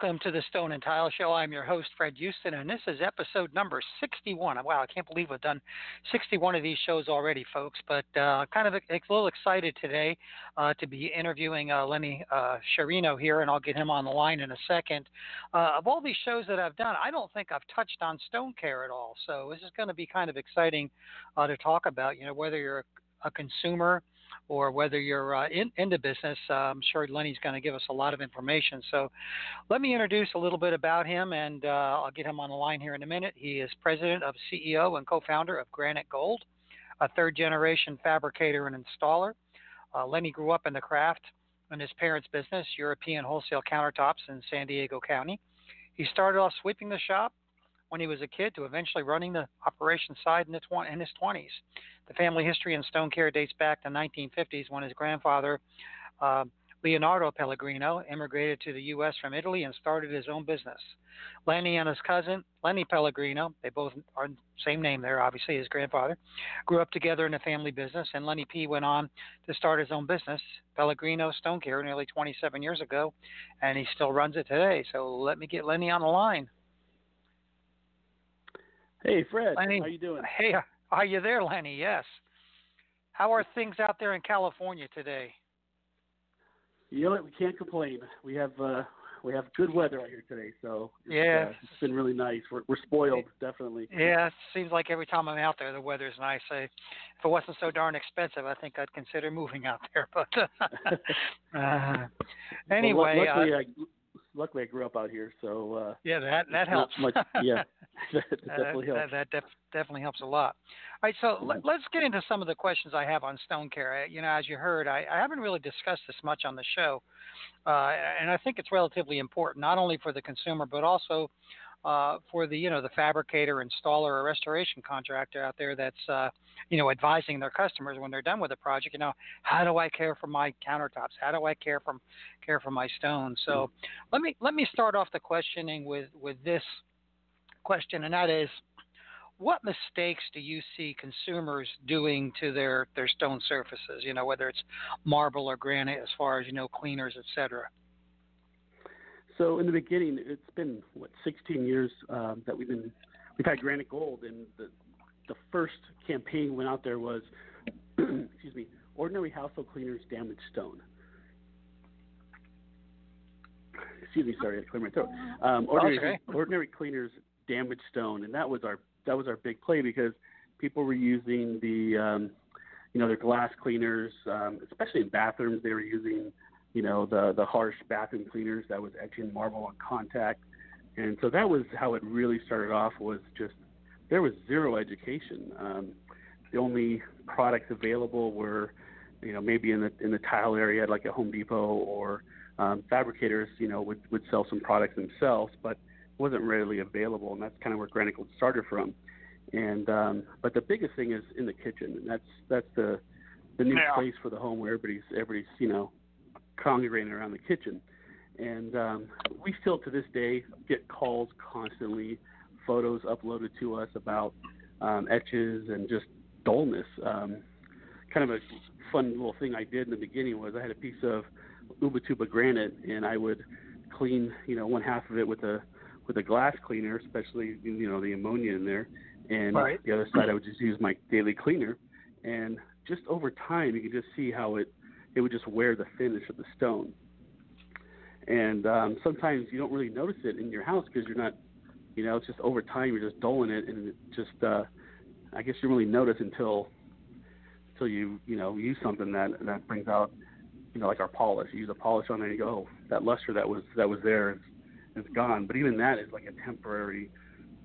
Welcome to the Stone and Tile Show. I'm your host, Fred Houston, and this is episode number 61. Wow, I can't believe we've done 61 of these shows already, folks, but uh, kind of a, a, little excited today uh, to be interviewing uh, Lenny uh, Sciarrino here, and I'll get him on the line in a second. Uh, of all these shows that I've done, I don't think I've touched on stone care at all, so this is going to be kind of exciting uh, to talk about, you know, whether you're a, a consumer – or whether you're uh, in, in the business, uh, I'm sure Lenny's going to give us a lot of information. So let me introduce a little bit about him, and uh, I'll get him on the line here in a minute. He is president of CEO and co-founder of Granite Gold, a third-generation fabricator and installer. Uh, Lenny grew up in the craft in his parents' business, European Wholesale Countertops in San Diego County. He started off sweeping the shop when he was a kid to eventually running the operation side in, tw- in his 20s. The family history in stone care dates back to 1950s when his grandfather, uh, Leonardo Pellegrino, immigrated to the U.S. from Italy and started his own business. Lenny and his cousin, Lenny Pellegrino, they both are same name there, obviously, his grandfather, grew up together in a family business, and Lenny P went on to start his own business, Pellegrino Stone Care, nearly 27 years ago, and he still runs it today. So let me get Lenny on the line. Hey, Fred. Lenny, how you doing? Hey, are you there, Lenny? Yes. How are things out there in California today? You know what? We can't complain. We have uh, we have good weather out here today, so it's, yeah, uh, it's been really nice. We're we're spoiled, definitely. Yeah, it seems like every time I'm out there, the weather's nice. I, if it wasn't so darn expensive, I think I'd consider moving out there. But uh, anyway, well, luckily, uh, I, luckily I grew up out here, so uh, yeah, that that helps. Much, yeah, that definitely that, helps. That, that def- definitely helps a lot. All right, so Mm-hmm. let, us get into some of the questions I have on stone care. You know, as you heard, I, I haven't really discussed this much on the show, uh, and I think it's relatively important, not only for the consumer but also uh, for the you know the fabricator, installer, or restoration contractor out there that's uh, you know advising their customers when they're done with a project. You know, how do I care for my countertops? How do I care for care for my stone? So Mm-hmm. let me let me start off the questioning with with this question, and that is, what mistakes do you see consumers doing to their their stone surfaces? You know, whether it's marble or granite, as far as you know, cleaners, etc. So in the beginning, it's been what 16 years um, that we've been we've had Granite Gold, and the the first campaign went out there was excuse me, ordinary household cleaners damage stone. Excuse me, sorry, I cleared my throat. Um, ordinary okay. ordinary cleaners damage stone, and that was our that was our big play because people were using the um, you know their glass cleaners, um, especially in bathrooms. They were using you know the the harsh bathroom cleaners that was etching marble on contact, and so that was how it really started off. Was just there was zero education. Um, the only products available were you know maybe in the in the tile area like a Home Depot or um, fabricators you know would would sell some products themselves, but wasn't readily available, and that's kind of where Granite Gold started from. And um, but the biggest thing is in the kitchen, and that's that's the the new Yeah. place for the home where everybody's everybody's you know congregating around the kitchen. And um, we still to this day get calls constantly, photos uploaded to us about um, etches and just dullness. Um, kind of a fun little thing I did in the beginning was I had a piece of Ubatuba granite, and I would clean, you know, one half of it with a with a glass cleaner, especially you know the ammonia in there, and right. the other side I would just use my daily cleaner, and just over time you can just see how it it would just wear the finish of the stone. And um, sometimes you don't really notice it in your house because you're not, you know, it's just over time you're just dulling it, and it just, uh, I guess you really notice until, until you, you know, use something that that brings out, you know, like our polish. You use a polish on there, and you go, oh, that luster that was that was there is, is gone. But even that is like a temporary,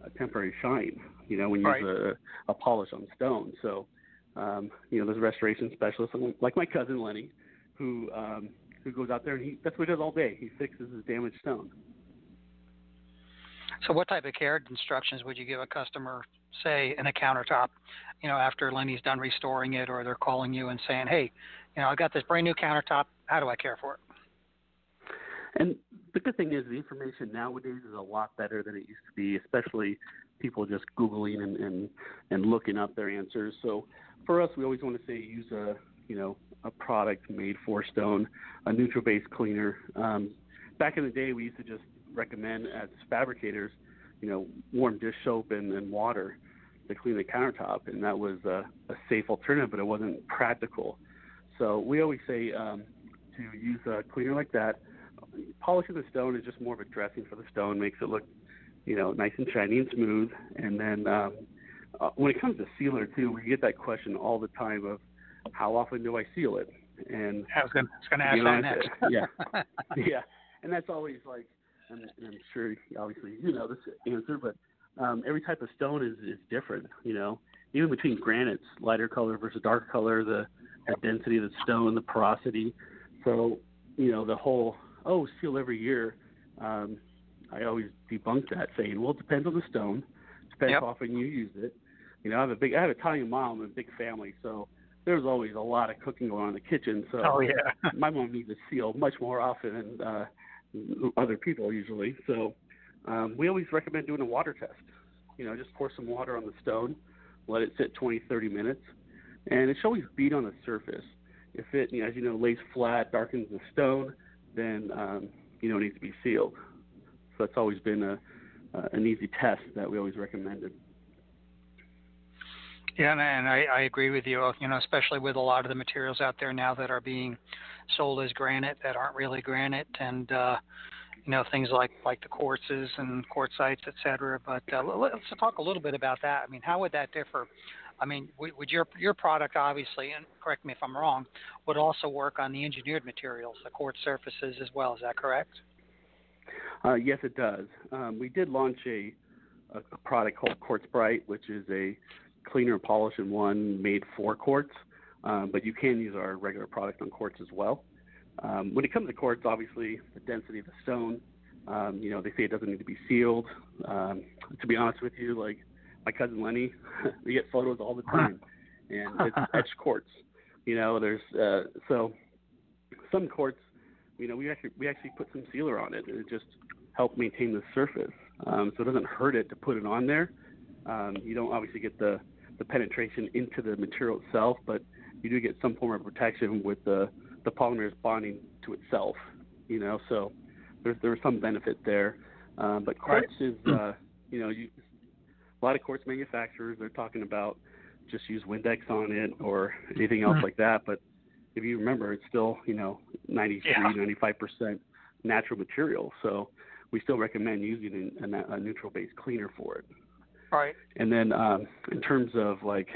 a temporary shine. You know, when you right. use a, a polish on stone. So, um, you know, there's restoration specialists like my cousin Lenny, who um, who goes out there and he that's what he does all day. He fixes his damaged stone. So, what type of care instructions would you give a customer, say, in a countertop, you know, after Lenny's done restoring it, or they're calling you and saying, "Hey, you know, I got this brand new countertop. How do I care for it?" And the good thing is the information nowadays is a lot better than it used to be, especially people just googling and and, and looking up their answers. So for us, we always want to say use a you know a product made for stone, a neutral base cleaner. Um, back in the day, we used to just recommend as fabricators, you know, warm dish soap and, and water to clean the countertop, and that was a, a safe alternative, but it wasn't practical. So we always say um, to use a cleaner like that. Polishing the stone is just more of a dressing for the stone, makes it look, you know, nice and shiny and smooth. And then um, uh, when it comes to sealer too, we get that question all the time of how often do I seal it? And I was going to ask that next. yeah, yeah, and that's always like, and, and I'm sure obviously you know this answer, but um, every type of stone is is different. You know, even between granites, lighter color versus dark color, the, the density of the stone, the porosity. So you know the whole oh seal every year. Um, I always debunk that, saying well it depends on the stone, depends yep. how often you use it. You know, I have a big I have a Italian mom and a big family, so there's always a lot of cooking going on in the kitchen. So oh, yeah. my mom needs to seal much more often than uh, other people usually. So um, we always recommend doing a water test. You know, just pour some water on the stone, let it sit 20, 30 minutes, and it should always beat on the surface. If it, you know, as you know, lays flat, darkens the stone, then um, you know it needs to be sealed. That's always been a uh, an easy test that we always recommended. Yeah, and I, I agree with you. You know, especially with a lot of the materials out there now that are being sold as granite that aren't really granite, and uh, you know things like like the quartzes and quartzites, et cetera. But uh, let's talk a little bit about that. I mean, how would that differ? I mean, would your your product obviously, and correct me if I'm wrong, would also work on the engineered materials, the quartz surfaces as well. Is that correct? Uh, yes, it does. Um, we did launch a, a, a product called Quartz Bright, which is a cleaner and polish in one made for quartz, um, but you can use our regular product on quartz as well. Um, when it comes to quartz, obviously the density of the stone, um, you know, they say it doesn't need to be sealed. Um, to be honest with you, like my cousin Lenny, we get photos all the time, and it's etched quartz. You know, there's uh, so some quartz, you know, we actually we actually put some sealer on it, and it just helped maintain the surface, um, so it doesn't hurt it to put it on there. Um, you don't obviously get the the penetration into the material itself, but you do get some form of protection with the the polymers bonding to itself. You know, so there's there's some benefit there. Um, but quartz right. is, uh, you know, you, a lot of quartz manufacturers they're talking about just use Windex on it or anything else mm-hmm. like that. But if you remember, it's still you know 93, yeah. 95 percent natural material. So we still recommend using a, a neutral base cleaner for it. Right. And then um, in terms of like,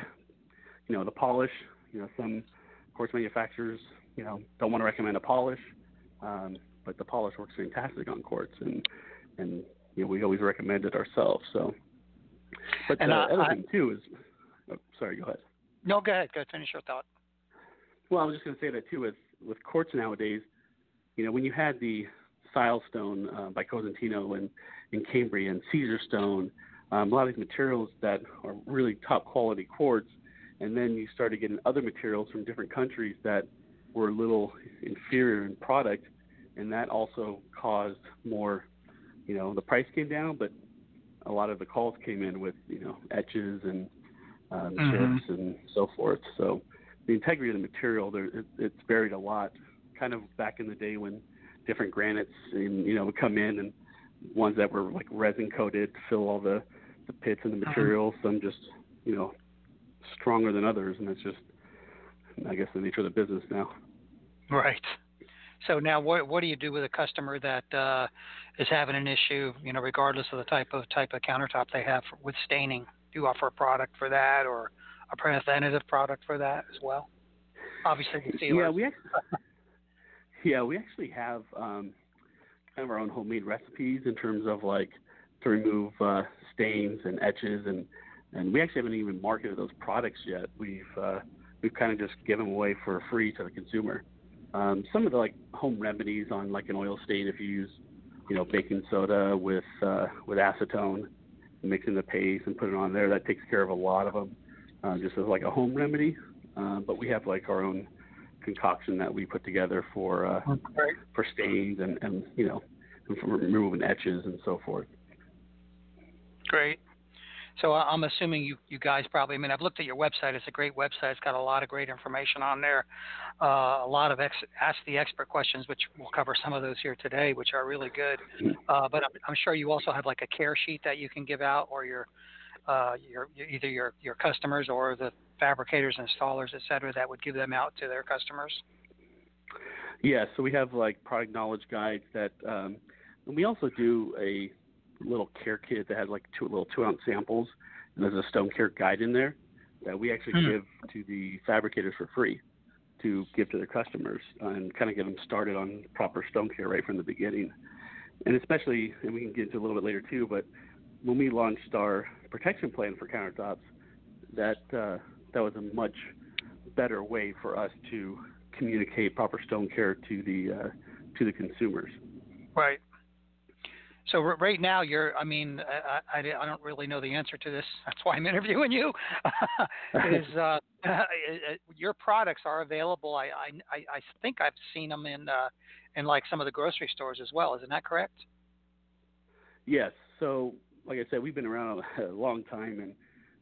you know, the polish, you know, some quartz manufacturers, you know, don't want to recommend a polish, um, but the polish works fantastic on quartz, and and you know we always recommend it ourselves. So, but and, the uh, other I, thing too is, oh, sorry, go ahead. No, go ahead. Go ahead. Finish your thought. Well, I was just going to say that too. With with quartz nowadays, you know, when you had the Silestone uh, by Cosentino and in Cambrian, Caesarstone, um, a lot of these materials that are really top quality quartz, and then you started getting other materials from different countries that were a little inferior in product, and that also caused more, you know, the price came down, but a lot of the calls came in with, you know, etches and um, mm-hmm. chips and so forth. So the integrity of the material there it, it's varied a lot. Kind of back in the day when different granites and you know would come in and ones that were like resin coated to fill all the the pits and the Uh-huh. material. Some just you know stronger than others, and it's just I guess the nature of the business now. Right. So now, what what do you do with a customer that uh, is having an issue? You know, regardless of the type of type of countertop they have for, with staining, do you offer a product for that or a preventative product for that as well? Obviously, the sealer. Yeah, we actually, yeah we actually have um, kind of our own homemade recipes in terms of like to remove uh, stains and etches and and we actually haven't even marketed those products yet. We've uh, we've kind of just given them away for free to the consumer. Um, some of the like home remedies on like an oil stain, if you use you know baking soda with uh, with acetone, mixing the paste and put it on there, that takes care of a lot of them, uh, just as like a home remedy. Uh, but we have like our own concoction that we put together for uh, Right. for stains and and you know and for removing etches and so forth. Great. So I- I'm assuming you, you guys probably. I mean, I've looked at your website. It's a great website. It's got a lot of great information on there. Uh, a lot of ex- ask the expert questions, which we'll cover some of those here today, which are really good. Uh, but I'm, I'm sure you also have like a care sheet that you can give out, or your uh, your, either your your customers or the fabricators, installers, et cetera, that would give them out to their customers. Yeah, so we have like product knowledge guides that, um, and we also do a little care kit that has like two little two ounce samples, and there's a stone care guide in there that we actually Hmm. give to the fabricators for free to give to their customers and kind of get them started on proper stone care right from the beginning. And especially, and we can get into a little bit later too, but when we launched our protection plan for countertops, that uh, that was a much better way for us to communicate proper stone care to the uh, to the consumers. Right. So r- right now, you're. I mean, I, I, I don't really know the answer to this. That's why I'm interviewing you. is uh, your products are available? I, I I think I've seen them in uh, in like some of the grocery stores as well. Isn't that correct? Yes. So, like I said, we've been around a long time, and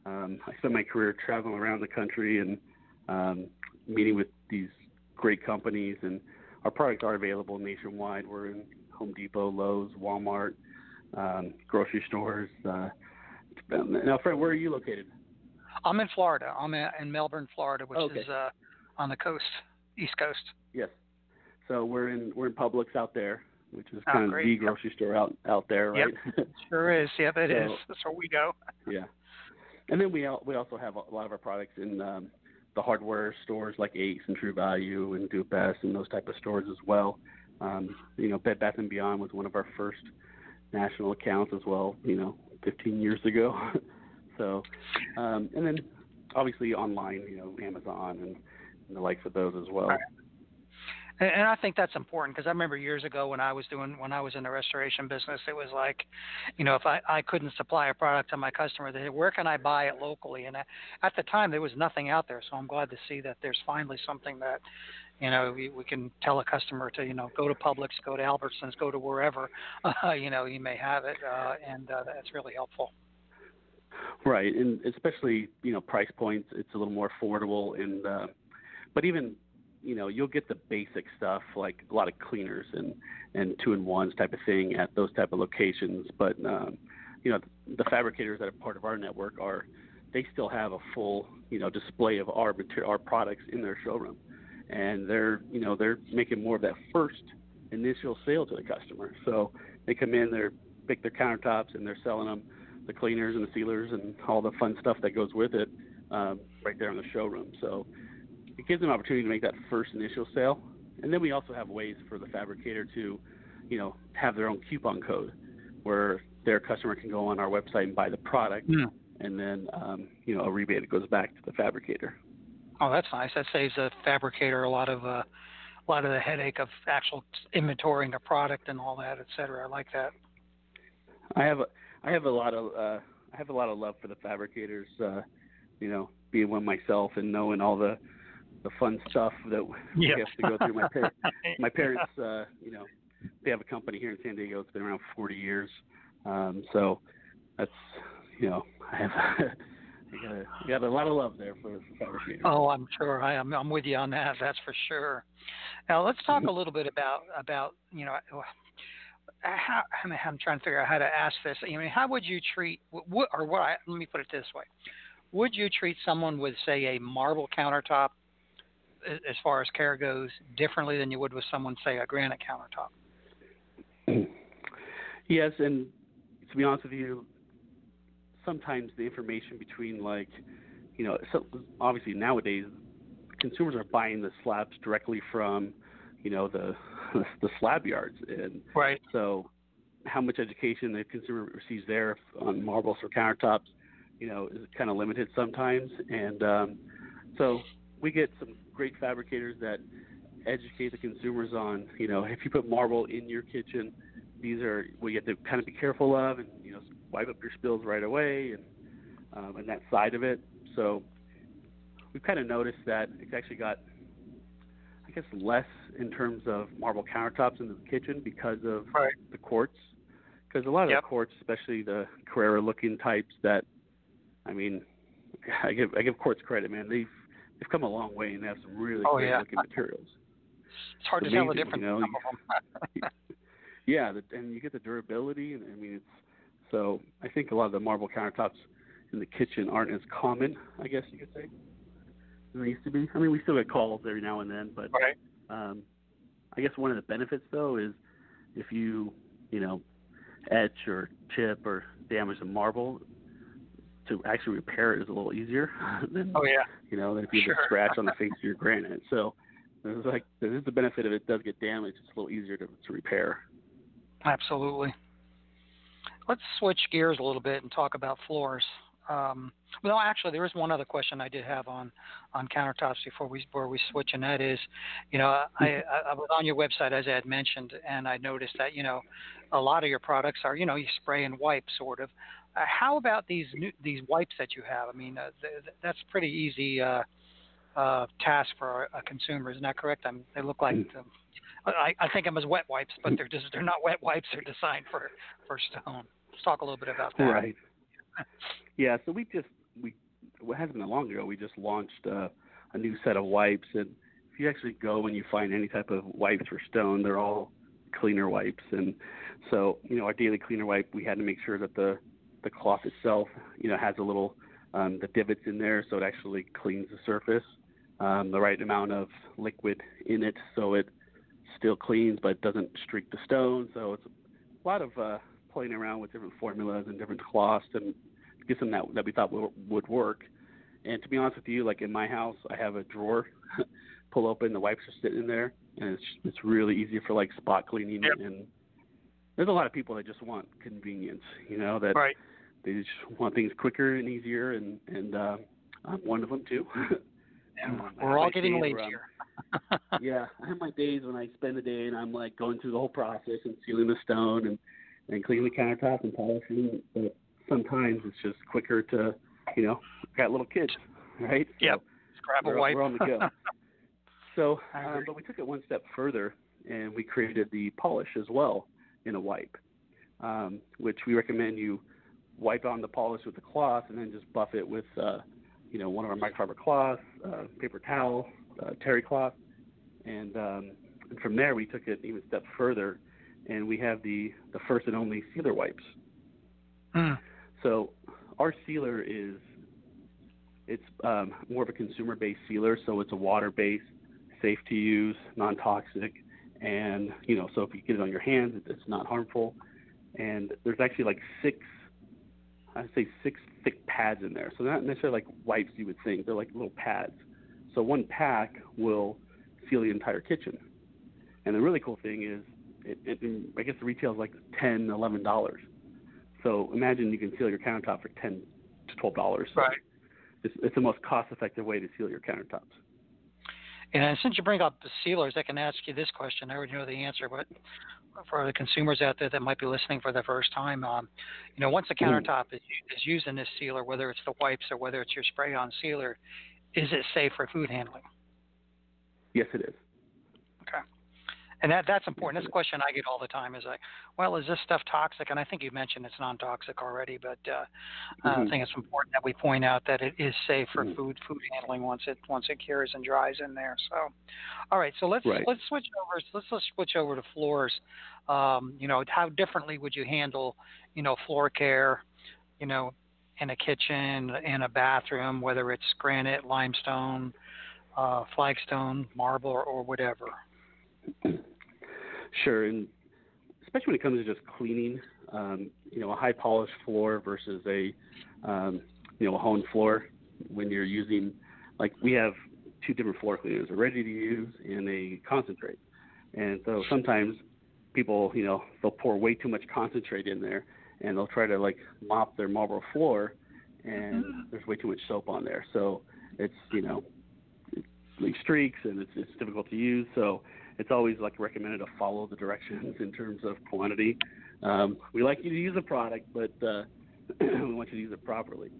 um, I spent my career traveling around the country and um, meeting with these great companies. And our products are available nationwide. We're in Home Depot, Lowe's, Walmart, um, grocery stores. Uh, now, Fred, where are you located? I'm in Florida. I'm in in Melbourne, Florida, which Okay. is uh, on the coast, East Coast. Yes. So we're in we're in Publix out there, which is Oh, kind of the grocery store out out there, right? Yep. Sure is. Yep, it is. So- That's where we go. Yeah, and then we we also have a lot of our products in um, the hardware stores like Ace and True Value and Do Best and those type of stores as well. Um, you know, Bed Bath and Beyond was one of our first national accounts as well. You know, 15 years ago. so, um, and then obviously online, you know, Amazon and, and the likes of those as well. Right. And, and I think that's important because I remember years ago when I was doing when I was in the restoration business, it was like, you know, if I I couldn't supply a product to my customer, they said, where can I buy it locally? And at at the time there was nothing out there, so I'm glad to see that there's finally something that, you know, we, we can tell a customer to you know go to Publix, go to Albertsons, go to wherever, uh, you know, you may have it, uh, and uh, that's really helpful. Right, and especially you know price points, it's a little more affordable, and uh, but even you know you'll get the basic stuff like a lot of cleaners and and two in ones type of thing at those type of locations. But um, you know the fabricators that are part of our network are they still have a full you know display of our material, our products in their showroom, and they're you know they're making more of that first initial sale to the customer. So they come in, they're pick their countertops, and they're selling them the cleaners and the sealers and all the fun stuff that goes with it um, right there in the showroom. So it gives them an opportunity to make that first initial sale. And then we also have ways for the fabricator to, you know, have their own coupon code where their customer can go on our website and buy the product, Hmm. and then um, you know a rebate goes back to the fabricator. Oh, that's nice. That saves a fabricator a lot of uh, a lot of the headache of actual inventorying a product and all that, et cetera. I like that. I have a I have a lot of uh, I have a lot of love for the fabricators. Uh, you know, being one myself and knowing all the the fun stuff that we have to go through. My parents, my parents, uh, you know, they have a company here in San Diego. It's been around 40 years. Um, so that's, you know, I have, You got, you got a lot of love there for, for fabricators. Oh, I'm sure. I am. I'm with you on that. That's for sure. Now let's talk a little bit about about you know how I mean, I'm trying to figure out how to ask this. I mean, how would you treat what or what? I, let me put it this way: Would you treat someone with say a marble countertop, as far as care goes, differently than you would with someone say a granite countertop? yes, and to be honest with you, sometimes the information between like, you know, so obviously nowadays consumers are buying the slabs directly from, you know, the the slab yards, and right. So, how much education the consumer receives there on marbles or countertops, you know, is kind of limited sometimes, and um, so we get some great fabricators that educate the consumers on, you know, if you put marble in your kitchen, these are what you have to kind of be careful of, and you know, wipe up your spills right away, and um, and that side of it. So we've kind of noticed that it's actually got, I guess, less in terms of marble countertops in the kitchen because of right. the quartz. Because a lot of yep. the quartz, especially the Carrara-looking types, that I mean, I give I give quartz credit, man. They've they've come a long way and have some really oh, great yeah. looking materials. It's hard it's to amazing, tell the difference. You know? yeah, the, and you get the durability, and I mean, it's so I think a lot of the marble countertops in the kitchen aren't as common, I guess you could say, than they used to be. I mean, we still get calls every now and then, but right. um, I guess one of the benefits though is if you, you know, etch or chip or damage the marble, to actually repair it is a little easier than oh yeah you know than if you sure. just scratch on the face of your granite. So there's like there is the benefit of it does get damaged. It's a little easier to, to repair. Absolutely. Let's switch gears a little bit and talk about floors. Um, well, actually, there is one other question I did have on on countertops before we before we switch, and that is, you know, I, I was on your website as I had mentioned, and I noticed that you know, a lot of your products are you know you spray and wipe sort of. Uh, how about these new, these wipes that you have? I mean, uh, th- th- that's pretty easy uh, uh, task for a, a consumer, isn't that correct? I mean, they look like. Um, I, I think them as wet wipes, but they're just they're not wet wipes. They're designed for for stone. Let's talk a little bit about that. Right. Yeah. So we just we it hasn't been long ago. We just launched uh, a new set of wipes, and if you actually go and you find any type of wipes for stone, they're all cleaner wipes. And so you know our daily cleaner wipe, we had to make sure that the the cloth itself, you know, has a little um, the divots in there, so it actually cleans the surface, um, the right amount of liquid in it, so it still cleans but doesn't streak the stone. So it's a lot of uh, playing around with different formulas and different cloths and get some that that we thought would, would work. And to be honest with you, like in my house, I have a drawer. pull open, the wipes are sitting in there, and it's it's really easy for like spot cleaning. Yep. And there's a lot of people that just want convenience, you know, that right. They just want things quicker and easier, and and uh, I'm one of them too. And Um, we're all getting days where yeah, I have my days when I spend the day and I'm like going through the whole process and sealing the stone and and cleaning the countertop and polishing. But sometimes it's just quicker to, you know, got little kids, right? So Yep. Just grab we're, a wipe. we're on the go. so, um, but we took it one step further and we created the polish as well in a wipe, um, which we recommend you wipe on the polish with the cloth and then just buff it with, uh, you know, one of our microfiber cloths, uh, paper towel, uh, terry cloth, and, um, and from there we took it even a step further, and we have the the first and only sealer wipes. Mm. So our sealer is it's um, more of a consumer-based sealer, so it's a water-based, safe to use, non-toxic, and you know, so if you get it on your hands, it's not harmful. And there's actually like six, I'd say six thick pads in there. So they're not necessarily like wipes you would think. They're like little pads. So one pack will seal the entire kitchen. And the really cool thing is, it, it, I guess the retail is like ten, eleven dollars. So imagine you can seal your countertop for ten to twelve dollars. Right. It's, it's the most cost-effective way to seal your countertops. And since you bring up the sealers, I can ask you this question. I already know the answer, but for the consumers out there that might be listening for the first time, um, you know, once the countertop is, is using this sealer, whether it's the wipes or whether it's your spray-on sealer, is it safe for food handling? Yes, it is. Okay. And that that's important. That's a question I get all the time. Is like, well, is this stuff toxic? And I think you mentioned it's non-toxic already, but uh, mm-hmm. I think it's important that we point out that it is safe for mm-hmm. food food handling once it once it cures and dries in there. So, all right. So let's right. let's switch over. Let's let's switch over to floors. Um, you know, how differently would you handle, you know, floor care, you know, in a kitchen, in a bathroom, whether it's granite, limestone, uh, flagstone, marble, or, or whatever. Sure, and especially when it comes to just cleaning, um, you know, a high polished floor versus a, um, you know, a honed floor. When you're using, like we have two different floor cleaners, a ready to use and a concentrate. And so sometimes people, you know, they'll pour way too much concentrate in there, and they'll try to like mop their marble floor, and mm-hmm. there's way too much soap on there. So it's you know, it leaves streaks, and it's it's difficult to use. So it's always like recommended to follow the directions in terms of quantity. Um, we like you to use the product, but uh, we want you to use it properly.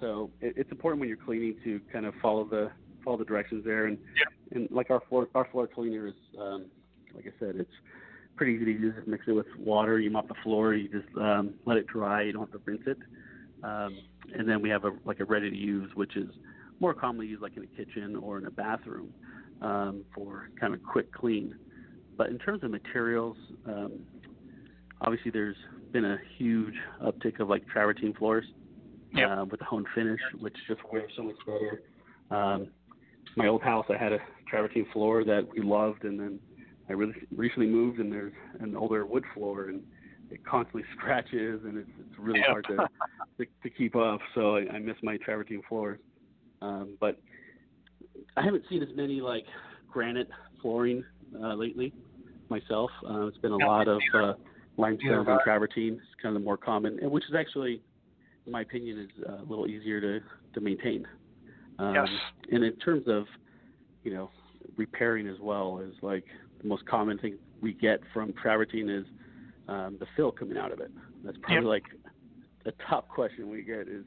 So it, it's important when you're cleaning to kind of follow the follow the directions there. And yeah. and like our floor our floor cleaner is um, like I said, it's pretty easy to use. Just mix it with water. You mop the floor. You just um, let it dry. You don't have to rinse it. Um, and then we have a like a ready to use, which is more commonly used like in a kitchen or in a bathroom um, for kind of quick clean. But in terms of materials, um, obviously there's been a huge uptick of like travertine floors yep. uh, with the honed finish, which just wears so much better. Um, my old house, I had a travertine floor that we loved, and then I really recently moved, and there's an older wood floor, and it constantly scratches, and it's it's really yep. hard to, to to keep up. So I, I miss my travertine floors. Um, but I haven't seen as many like granite flooring uh, lately myself. Uh, it's been a lot of uh, limestone and travertine. It's kind of the more common, and which is actually, in my opinion, is uh, a little easier to to maintain. Um, yes. And in terms of, you know, repairing as well is like the most common thing we get from travertine is um, the fill coming out of it. That's probably yep. like the top question we get is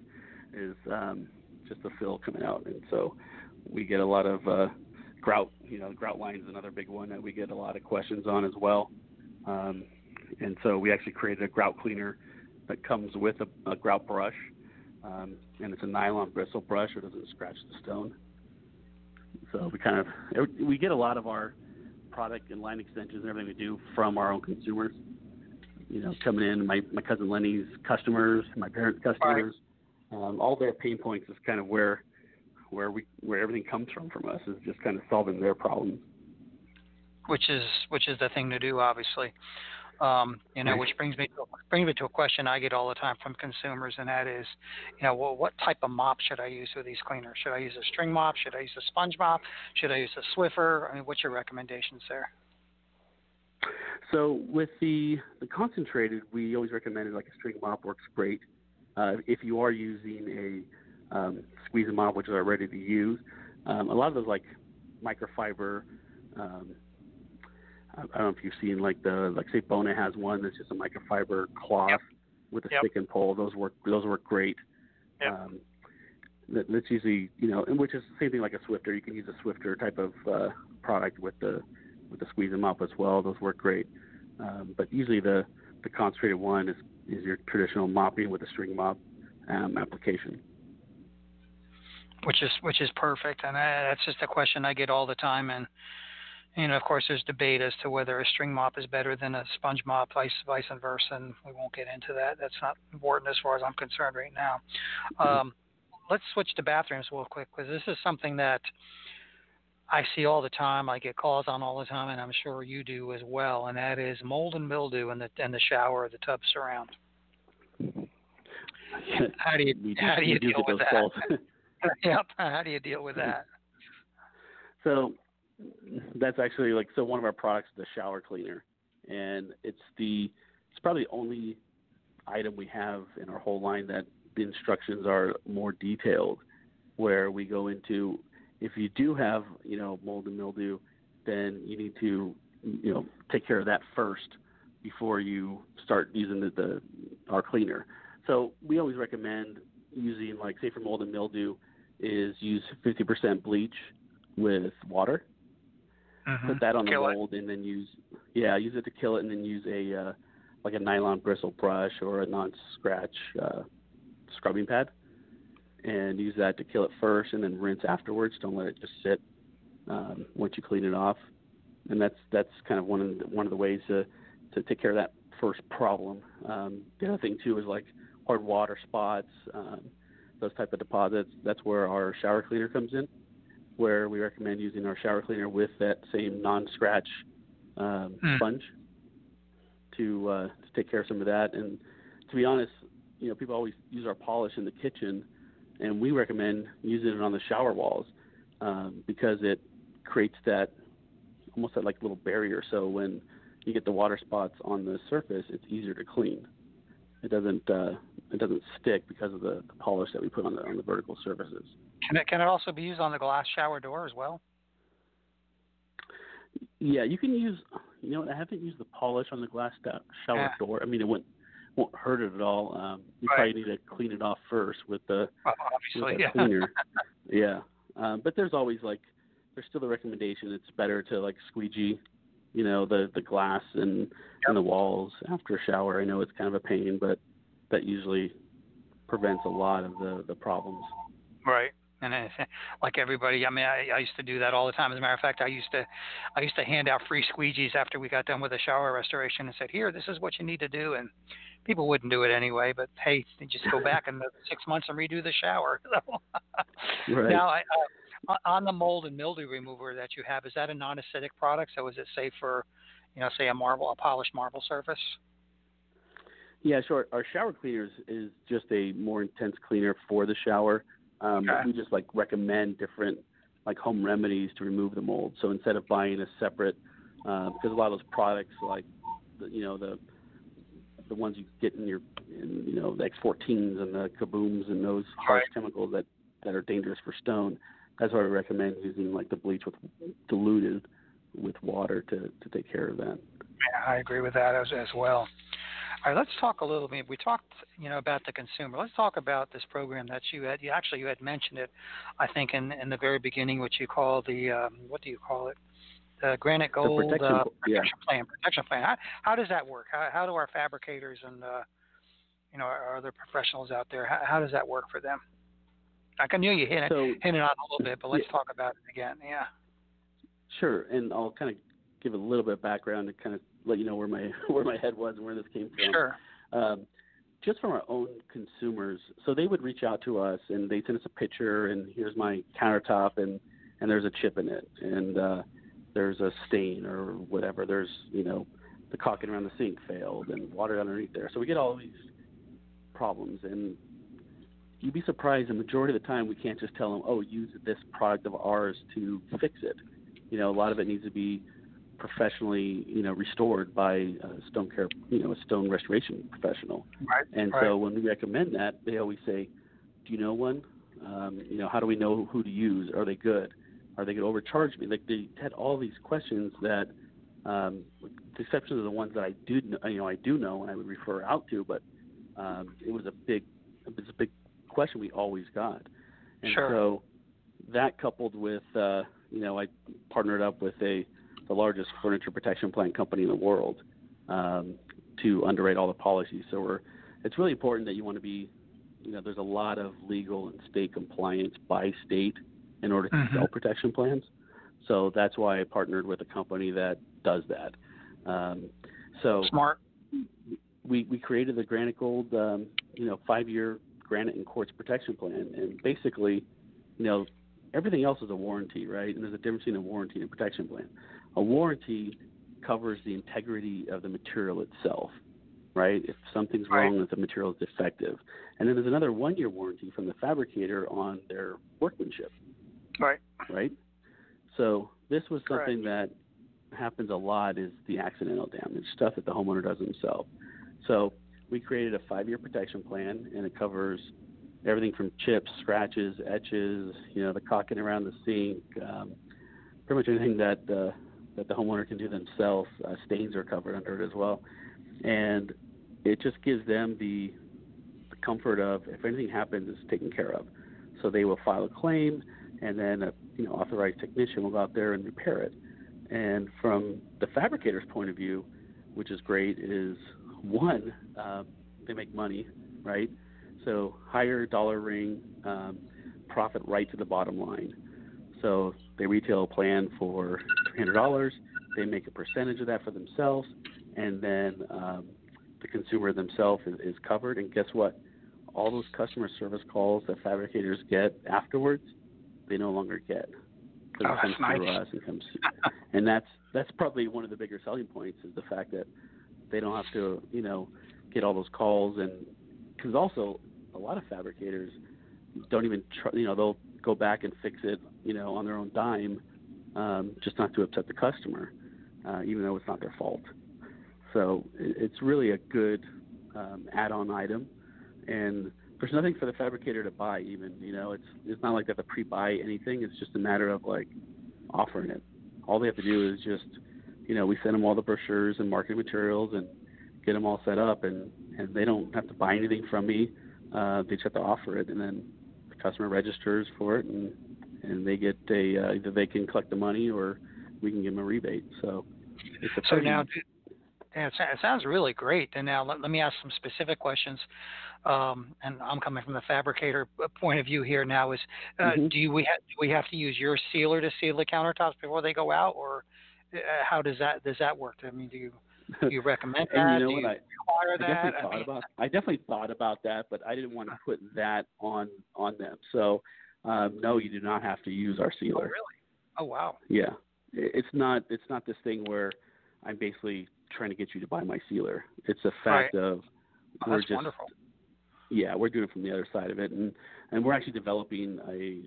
is um, just the fill coming out, and so we get a lot of uh, grout. You know, grout line is another big one that we get a lot of questions on as well. Um, and so we actually created a grout cleaner that comes with a, a grout brush, um, and it's a nylon bristle brush, so it doesn't scratch the stone. So we kind of we get a lot of our product and line extensions and everything we do from our own consumers. You know, coming in, my my cousin Lenny's customers, my parents' customers, right. um, all their pain points is kind of where where we where everything comes from from us is just kind of solving their problems. Which is which is the thing to do, obviously. Um, you know, which brings me to, brings me to a question I get all the time from consumers, and that is, you know, well, what type of mop should I use with these cleaners? Should I use a string mop? Should I use a sponge mop? Should I use a Swiffer? I mean, what's your recommendations there? So with the the concentrated, we always recommend like a string mop works great. Uh, if you are using a um, squeeze them out, which are ready to use. Um, a lot of those like microfiber. Um, I, I don't know if you've seen like the like say Bona has one that's just a microfiber cloth yep. with a yep. stick and pole. Those work. Those work great. Yep. Um, that, that's usually you know, and which is the same thing like a Swiffer. You can use a Swiffer type of uh, product with the with the squeeze them up as well. Those work great. Um, but usually the the concentrated one is is your traditional mopping with a string mop um, application which is which is perfect, and I, that's just a question I get all the time. And you know, of course, there's debate as to whether a string mop is better than a sponge mop, vice vice versa, and we won't get into that. That's not important as far as I'm concerned right now. Mm-hmm. Um, let's switch to bathrooms real quick because this is something that I see all the time. I get calls on all the time, and I'm sure you do as well. And that is mold and mildew in the in the shower or the tub surround. How do you how do you deal with that? yep. How do you deal with that? So that's actually like so one of our products is the shower cleaner, and it's the it's probably the only item we have in our whole line that the instructions are more detailed, where we go into if you do have you know mold and mildew, then you need to you know take care of that first before you start using the, the our cleaner. So we always recommend using like say for mold and mildew is use 50% bleach with water. Mm-hmm. Put that on kill the mold, it. and then use yeah, use it to kill it, and then use a uh, like a nylon bristle brush or a non-scratch uh, scrubbing pad, and use that to kill it first, and then rinse afterwards. Don't let it just sit um, once you clean it off, and that's that's kind of one of the, one of the ways to to take care of that first problem. Um, the other thing too is like hard water spots, um, those type of deposits. That's where our shower cleaner comes in, where we recommend using our shower cleaner with that same non-scratch um, mm. sponge to uh, to take care of some of that. And to be honest, you know, people always use our polish in the kitchen, and we recommend using it on the shower walls um, because it creates that almost that like little barrier. So when you get the water spots on the surface, it's easier to clean. It doesn't uh, it doesn't stick because of the, the polish that we put on the on the vertical surfaces. Can it can it also be used on the glass shower door as well? Yeah, you can use. You know, I haven't used the polish on the glass shower yeah. door. I mean, it won't won't hurt it at all. Um, you right. probably need to clean it off first with the well, obviously, with yeah. cleaner. yeah, um, but there's always like there's still the recommendation. It's better to like squeegee, you know, the the glass and yep. and the walls after a shower. I know it's kind of a pain, but that usually prevents a lot of the the problems. Right. And like everybody, I mean, I, I used to do that all the time. As a matter of fact, I used to, I used to hand out free squeegees after we got done with a shower restoration and said, "Here, this is what you need to do." And people wouldn't do it anyway. But hey, they just go back in the six months and redo the shower. right. Now, I, uh, on the mold and mildew remover that you have, is that a non-acidic product? So is it safe for, you know, say a marble, a polished marble surface? Yeah, sure. Our shower cleaners is just a more intense cleaner for the shower. Um, okay. We just like recommend different like home remedies to remove the mold. So instead of buying a separate, uh, because a lot of those products like, the, you know, the the ones you get in your, in, you know, the X14s and the kabooms and those harsh right. chemicals that that are dangerous for stone. That's why we recommend using like the bleach with diluted with water to to take care of that. Yeah, I agree with that as as well. All right, let's talk a little bit. We talked, you know, about the consumer. Let's talk about this program that you had. You actually you had mentioned it, I think, in in the very beginning, which you call the um, what do you call it? The Granite Gold the protection, uh, yeah. plan. Protection plan. How how does that work? How how do our fabricators and uh, you know our other professionals out there? How, how does that work for them? I knew you hit it, so, it on a little bit, but let's yeah. talk about it again. Yeah. Sure, and I'll kind of give a little bit of background to kind of let you know where my where my head was and where this came from. Sure. Um, just from our own consumers, so they would reach out to us and they send us a picture and here's my countertop and and there's a chip in it and uh, there's a stain or whatever. There's you know the caulking around the sink failed and water underneath there. So we get all these problems and you'd be surprised the majority of the time we can't just tell them, oh, use this product of ours to fix it. You know, a lot of it needs to be professionally, you know, restored by a stone care, you know, a stone restoration professional. Right. And right. so when we recommend that, they always say, "Do you know one? Um, you know, how do we know who to use? Are they good? Are they going to overcharge me?" Like they had all these questions that, um, with the exception of the ones that I do, know, you know, I do know and I would refer out to, but um, it was a big, it was a big question we always got. And sure. so that coupled with, uh, you know, I partnered up with a the largest furniture protection plan company in the world um, to underwrite all the policies. So we're, it's really important that you want to be, you know, there's a lot of legal and state compliance by state in order to mm-hmm. sell protection plans. So that's why I partnered with a company that does that. Um, so smart. We we created the Granite Gold, um, you know, five year granite and quartz protection plan, and basically, you know, everything else is a warranty, right? And there's a difference between a warranty and a protection plan. A warranty covers the integrity of the material itself, right? If something's right. wrong with the material, it's defective. And then there's another one year warranty from the fabricator on their workmanship. Right. Right? So this was Correct. something that happens a lot is the accidental damage, stuff that the homeowner does himself. So we created a five year protection plan and it covers everything from chips, scratches, etches, you know, the caulking around the sink, um, pretty much anything that uh, that the homeowner can do themselves. Uh, stains are covered under it as well, and it just gives them the, the comfort of if anything happens, it's taken care of. So they will file a claim, and then a you know authorized technician will go out there and repair it. And from the fabricator's point of view, which is great, is one, uh, they make money, right? So higher dollar ring, um, profit right to the bottom line. So they retail a plan for $300. They make a percentage of that for themselves, and then um, the consumer themselves is, is covered. And guess what? All those customer service calls that fabricators get afterwards, they no longer get oh, comes nice. and comes, and that's that's probably one of the bigger selling points is the fact that they don't have to, you know, get all those calls and because also a lot of fabricators don't even try, you know they'll go back and fix it you know on their own dime um, just not to upset the customer uh, even though it's not their fault. So it's really a good um, add-on item. And there's nothing for the fabricator to buy even you know? It's it's not like they have to pre-buy anything. It's just a matter of like offering it. All they have to do is just you know we send them all the brochures and marketing materials and get them all set up and and they don't have to buy anything from me. Uh, they just have to offer it, and then the customer registers for it, and and they get a uh, either they can collect the money or we can give them a rebate. So it's a so now. Yeah, it sounds really great. And now let, let me ask some specific questions. Um, and I'm coming from the fabricator point of view here. Now, is uh, mm-hmm. do you we ha- do we have to use your sealer to seal the countertops before they go out, or uh, how does that does that work? I mean, do you do you recommend that? you know do what? I, I definitely thought I mean, about. I definitely thought about that, but I didn't want to put that on on them. So, um, no, you do not have to use our sealer. Oh, really? Oh, wow. Yeah, it's not. It's not this thing where I'm basically trying to get you to buy my sealer. It's a fact right. of oh, we're just. Wonderful. Yeah, we're doing it from the other side of it, and and we're actually developing a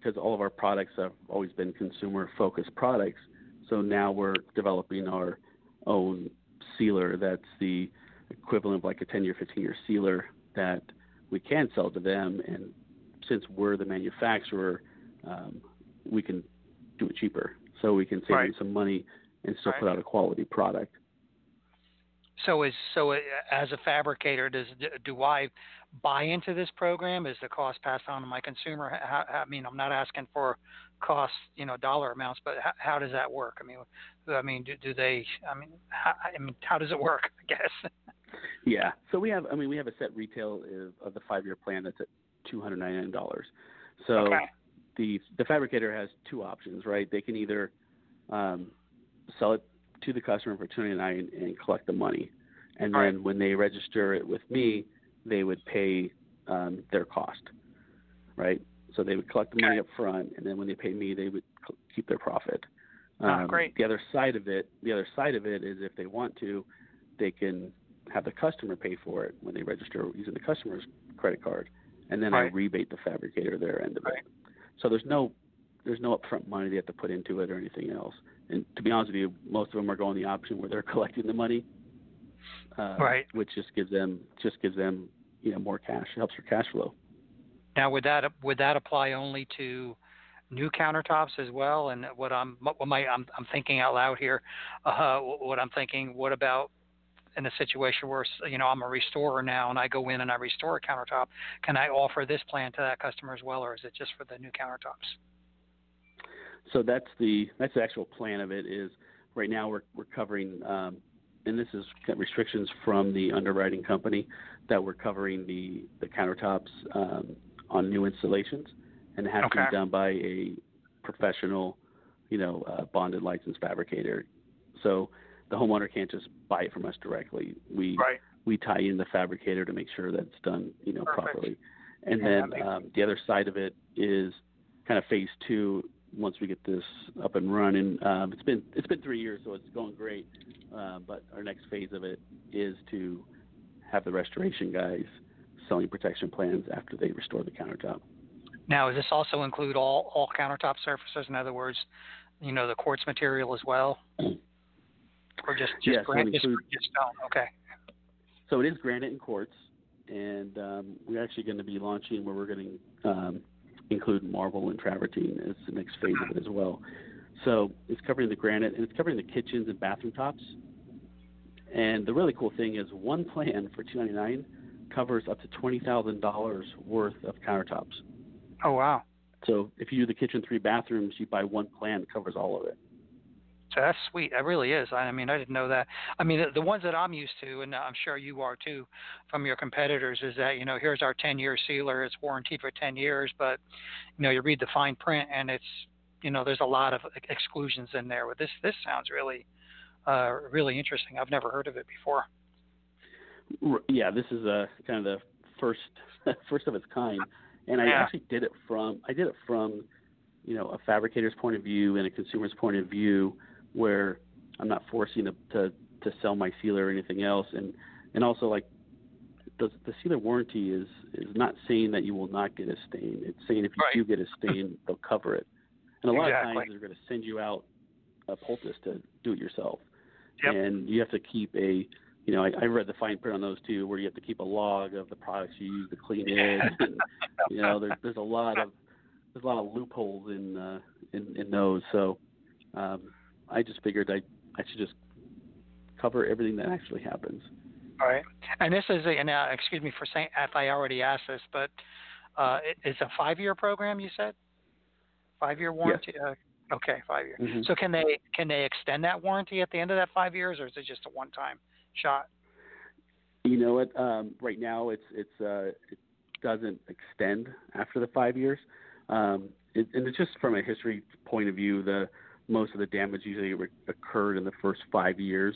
because all of our products have always been consumer focused products. So now we're developing our own sealer that's the equivalent of like a 10 year, 15 year sealer that we can sell to them. And since we're the manufacturer, um, we can do it cheaper. So we can save right. them some money and still right. put out a quality product. So is so uh, as a fabricator, does do I buy into this program? Is the cost passed on to my consumer? How, I mean, I'm not asking for cost, you know, dollar amounts, but how, how does that work? I mean, I mean, do, do they? I mean, how, I mean, how does it work? I guess. Yeah. So we have. I mean, we have a set retail of the five-year plan that's at two hundred ninety-nine dollars. So okay. the the fabricator has two options, right? They can either um, sell it to the customer for two ninety nine and collect the money, and All then right. when they register it with me, they would pay um, their cost, right? So they would collect the money okay. up front, and then when they pay me, they would keep their profit. Ah, um, great. The other side of it, the other side of it is if they want to, they can have the customer pay for it when they register using the customer's credit card, and then right. I rebate the fabricator their end of right. it. So there's no there's no upfront money they have to put into it or anything else. And to be honest with you, most of them are going the option where they're collecting the money, uh, right. which just gives them just gives them you know more cash, it helps their cash flow. Now, would that would that apply only to new countertops as well? And what I'm what my I'm I'm thinking out loud here, uh, what I'm thinking, what about in a situation where you know I'm a restorer now and I go in and I restore a countertop, can I offer this plan to that customer as well, or is it just for the new countertops? So that's the that's the actual plan of it. Is right now we're we're covering, um, and this is restrictions from the underwriting company that we're covering the the countertops um, on new installations, and it has okay. to be done by a professional, you know, uh, bonded licensed fabricator. So the homeowner can't just buy it from us directly. We right. we tie in the fabricator to make sure that it's done, you know, Perfect. properly. And yeah, then um, the other side of it is kind of phase two. Once we get this up and running, um, it's been it's been three years, so it's going great. Uh, but our next phase of it is to have the restoration guys selling protection plans after they restore the countertop. Now, does this also include all all countertop surfaces? In other words, you know, the quartz material as well, or just just, Yes, gran- it just, just stone? Okay. So it is granite and quartz, and um, we're actually going to be launching where we're going to um, include marble and travertine as the next phase of it as well. So it's covering the granite and it's covering the kitchens and bathroom tops. And the really cool thing is one plan for two ninety nine covers up to twenty thousand dollars worth of countertops. Oh wow. So if you do the kitchen three bathrooms, you buy one plan that covers all of it. So that's sweet. That really is. I mean, I didn't know that. I mean, the, the ones that I'm used to, and I'm sure you are too, from your competitors, is that you know here's our 10-year sealer. It's warranted for 10 years, but you know you read the fine print and it's you know there's a lot of exclusions in there. But this this sounds really uh, really interesting. I've never heard of it before. Yeah, this is a kind of the first first of its kind, and I Yeah. actually did it from I did it from you know a fabricator's point of view and a consumer's point of view, where I'm not forcing to to, to sell my sealer or anything else, and and also like the the sealer warranty is is not saying that you will not get a stain. It's saying if you Right. do get a stain, they'll cover it. And a lot Exactly. of times they're going to send you out a poultice to do it yourself Yep. and you have to keep a you know I, I read the fine print on those too where you have to keep a log of the products you use to clean it and, you know there's there's a lot of there's a lot of loopholes in uh in, in those so um i just figured i i should just cover everything that actually happens All right. And this is a, and uh, excuse me for saying if I already asked this, but uh, it, it's a five-year program. You said five-year warranty. Uh, okay, five year. Mhm. So can they can they extend that warranty at the end of that five years, or is it just a one-time shot? you know what um right now it's it's uh it doesn't extend after the five years um it, and it's just from a history point of view the most of the damage usually re- occurred in the first five years.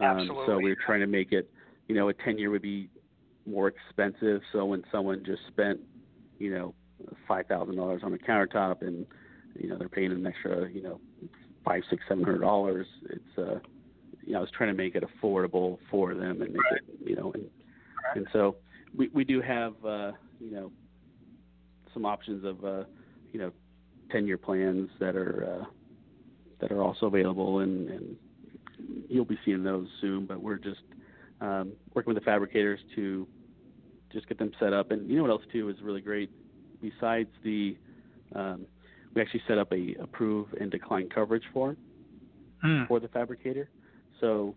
Um so we are trying to make it you know a ten year would be more expensive. So when someone just spent you know five thousand dollars on a countertop and you know they're paying an extra you know five six seven hundred dollars it's uh you know, I was trying to make it affordable for them and make it, you know, and and so we we do have uh, you know some options of uh, you know ten year plans that are uh, that are also available and, and you'll be seeing those soon. But we're just um, working with the fabricators to just get them set up. And you know what else too is really great. Besides the um, we actually set up a approve and decline coverage form Hmm. for the fabricator. So,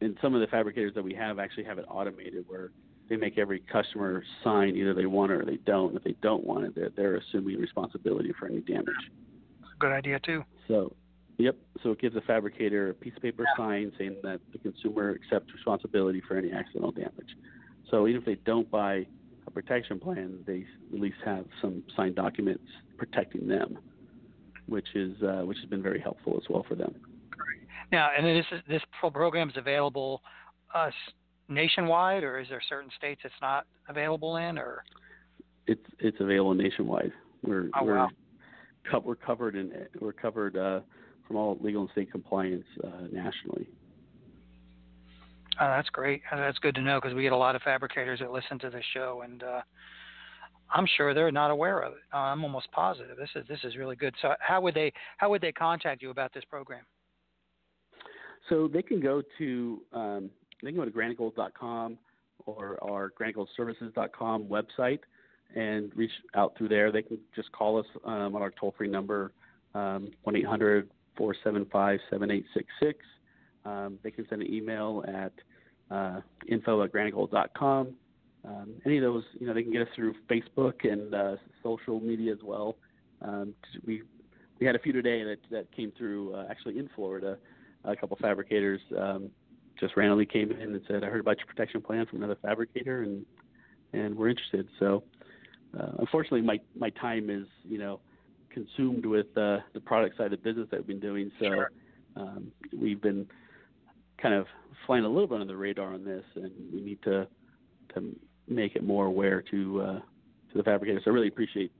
and some of the fabricators that we have actually have it automated where they make every customer sign either they want it or they don't. If they don't want it, they're, they're assuming responsibility for any damage. Good idea too. So, yep. So it gives the fabricator a piece of paper sign saying that the consumer accepts responsibility for any accidental damage. So even if they don't buy a protection plan, they at least have some signed documents protecting them, which is uh, which has been very helpful as well for them. Now, and this is, this program is available uh, nationwide, or is there certain states it's not available in, or it's it's available nationwide. We're Oh, we're wow. Co- we're covered in we're covered uh, from all legal and state compliance uh, nationally. Oh, that's great. Uh, That's good to know because we get a lot of fabricators that listen to this show, and uh, I'm sure they're not aware of it. Uh, I'm almost positive. This is this is really good. So, how would they how would they contact you about this program? So they can go to um, they can go to granitegold.com or our granitegoldservices.com website and reach out through there. They can just call us um, on our toll free number um, one eight hundred four seven five seven eight six six. Um, they can send an email at uh, info at granitegold.com. Um, any of those, you know, they can get us through Facebook and uh, social media as well. Um, we we had a few today that that came through uh, actually in Florida. A couple fabricators um, just randomly came in and said, "I heard about your protection plan from another fabricator, and and we're interested." So, uh, unfortunately, my my time is you know consumed with uh, the product side of the business that we've been doing. So, Sure. um, we've been kind of flying a little bit under the radar on this, and we need to to make it more aware to uh, to the fabricators. So I really appreciate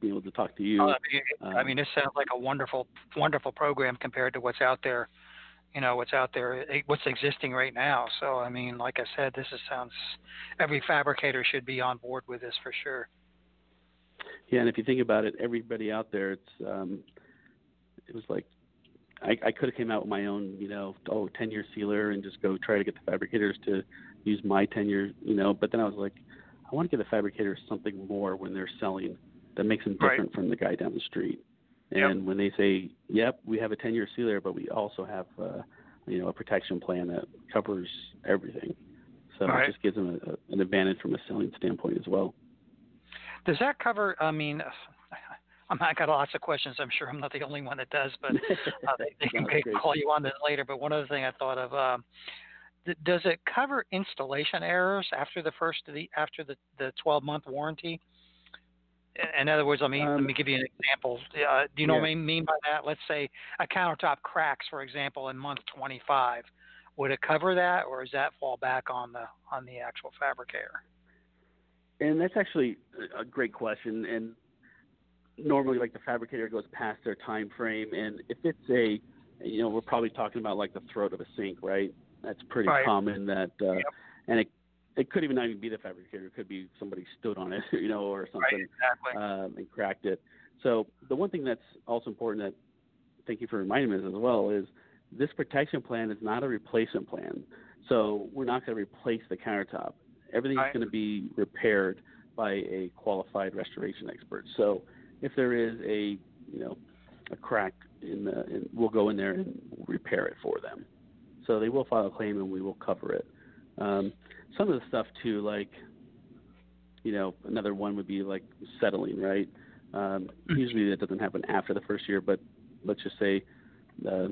being able to talk to you. Oh, I, mean, I Um, mean, this sounds like a wonderful wonderful program compared to what's out there. You know what's out there, eh, what's existing right now. So I mean, like I said, this is, sounds every fabricator should be on board with this for sure. Yeah, and if you think about it, everybody out there, it's um, it was like I, I could have came out with my own, you know, oh, 10 year sealer and just go try to get the fabricators to use my 10 year, you know. But then I was like, I want to give the fabricators something more when they're selling that makes them Right. different from the guy down the street. Yep. And when they say, "Yep, we have a 10 year sealer, but we also have, uh, you know, a protection plan that covers everything," so Right. it just gives them a, an advantage from a selling standpoint as well. Does that cover? I mean, I'm, I got lots of questions. I'm sure I'm not the only one that does, but uh, they, they can call you on this later. But one other thing I thought of. Uh, does it cover installation errors after the first the after the the 12 month warranty? In other words, let me um, let me give you an example. Uh, do you know yeah. what I mean by that? Let's say a countertop cracks, for example, in month 25. Would it cover that, or does that fall back on the on the actual fabricator? And that's actually a great question. And normally, like the fabricator goes past their time frame, and if it's a, you know, we're probably talking about like the throat of a sink, right? That's pretty right. common. That uh, yep. and it it could even not even be the fabricator. It could be somebody stood on it, you know, or something right, exactly. um, and cracked it. So the one thing that's also important that thank you for reminding me as well is this protection plan is not a replacement plan. So we're not going to replace the countertop. Everything's right. going to be repaired by a qualified restoration expert. So if there is a you know a crack in the, in, we'll go in there and repair it for them. So they will file a claim and we will cover it. Um, some of the stuff too, like you know, another one would be like settling, right? Um, mm-hmm. usually that doesn't happen after the first year, but let's just say, uh,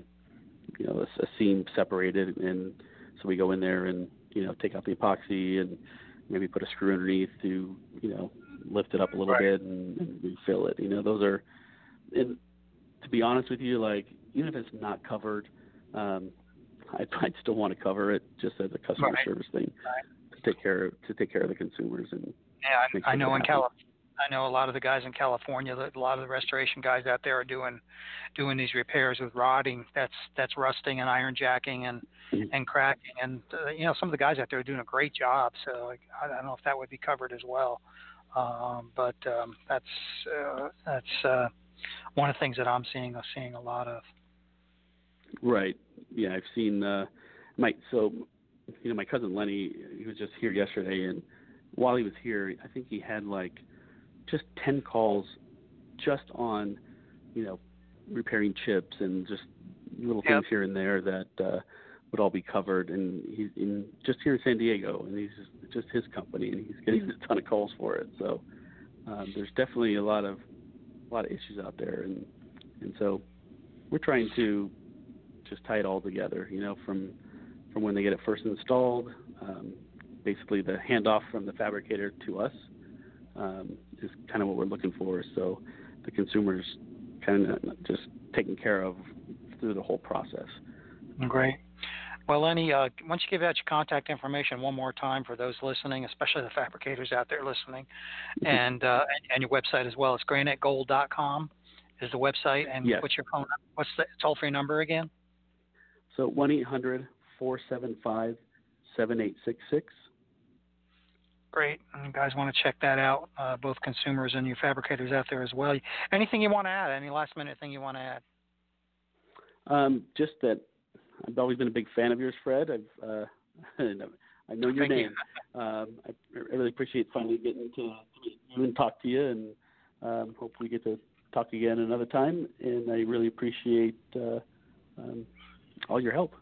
you know, a, a seam separated, and so we go in there and you know take out the epoxy and maybe put a screw underneath to you know lift it up a little right. bit and, and refill it. You know, those are, and to be honest with you, like even if it's not covered, um, I'd, I'd still want to cover it just as a customer right. service thing right. to take care of, to take care of the consumers and. Yeah, I, I know in California. I know a lot of the guys in California, a lot of the restoration guys out there are doing doing these repairs with rodding. That's that's rusting and iron jacking and mm-hmm. and cracking. And uh, you know some of the guys out there are doing a great job. So like, I don't know if that would be covered as well. Um, but um, that's uh, that's uh, one of the things that I'm seeing. I'm seeing a lot of. Right. Yeah, I've seen uh, my so you know my cousin Lenny. He was just here yesterday, and while he was here, I think he had like just ten calls just on you know repairing chips and just little things here and there that uh, would all be covered. And he's in just here in San Diego, and he's just, just his company, and he's getting a ton of calls for it. So um, there's definitely a lot of a lot of issues out there, and and so we're trying to just tie it all together. You know, from from when they get it first installed, um, basically the handoff from the fabricator to us um, is kind of what we're looking for. So the consumers kind of just taken care of through the whole process. Great. Well, Lenny, uh, why don't you give out your contact information one more time for those listening, especially the fabricators out there listening, Mm-hmm. and uh, and your website as well. It's granitegold.com is the website, and yes. what's your phone? What's the toll free number again? So one eight hundred four seven five seven eight six six. Great. And you guys want to check that out, uh, both consumers and your fabricators out there as well. Anything you want to add? Any last minute thing you want to add? Um, just that I've always been a big fan of yours, Fred. I've uh, I know your Thank name. Um, I, I really appreciate finally getting to meet you and talk to you, and um, hope we get to talk again another time. And I really appreciate uh, um, all your help.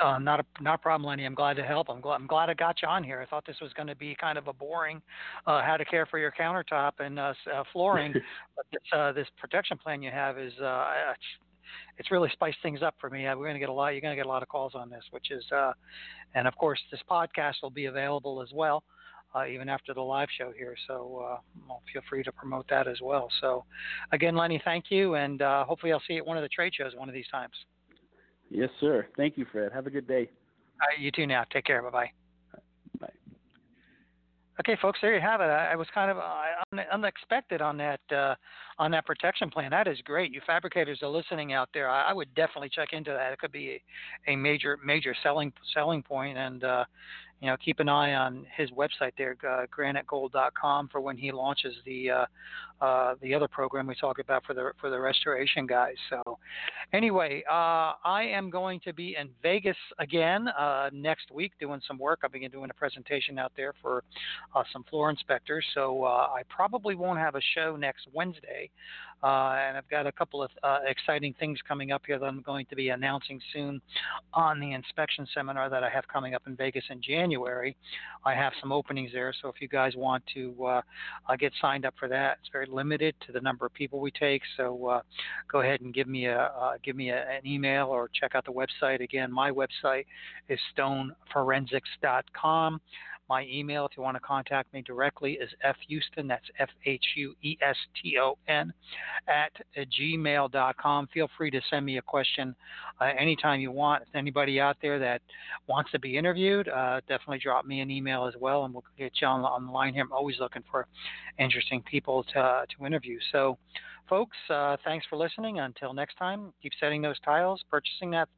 Uh, not a not a problem, Lenny. I'm glad to help. I'm glad I'm glad I got you on here. I thought this was going to be kind of a boring uh, how to care for your countertop and uh, uh, flooring, but this uh, this protection plan you have is uh, it's, it's really spiced things up for me. We're going to get a lot. You're going to get a lot of calls on this, which is, uh, and of course, this podcast will be available as well. Uh, even after the live show here. So uh, well, feel free to promote that as well. So, again, Lenny, thank you, and uh, hopefully I'll see you at one of the trade shows one of these times. Yes, sir. Thank you, Fred. Have a good day. All right, you too now. Take care. Bye bye. Bye. Okay, folks, there you have it. I, I was kind of uh, unexpected on that uh, on that protection plan. That is great. You fabricators are listening out there. I, I would definitely check into that. It could be a, a major major selling selling point, and uh, you know, keep an eye on his website there, uh, granitegold.com, for when he launches the uh, uh, the other program we talked about for the for the restoration guys. So, Anyway, uh, I am going to be in Vegas again uh, next week doing some work. I'll be doing a presentation out there for uh, some floor inspectors. So uh, I probably won't have a show next Wednesday. Uh, and I've got a couple of uh, exciting things coming up here that I'm going to be announcing soon on the inspection seminar that I have coming up in Vegas in January. I have some openings there, so if you guys want to uh, uh get signed up for that, it's very limited to the number of people we take. So uh, go ahead and give me a uh, give me a, an email or check out the website. Again, my website is stoneforensics.com. My email, if you want to contact me directly, is fhueston, that's F H U E S T O N, at gmail.com. Feel free to send me a question uh, anytime you want. If anybody out there that wants to be interviewed, uh, definitely drop me an email as well, and we'll get you on, on the line here. I'm always looking for interesting people to, to interview. So, folks, uh, thanks for listening. Until next time, keep setting those tiles, purchasing that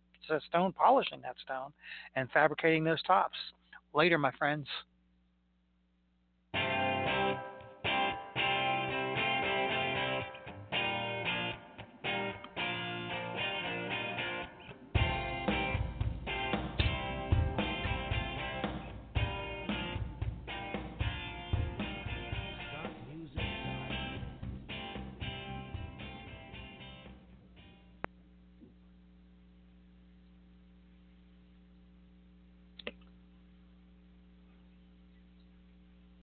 stone, polishing that stone, and fabricating those tops. Later, my friends.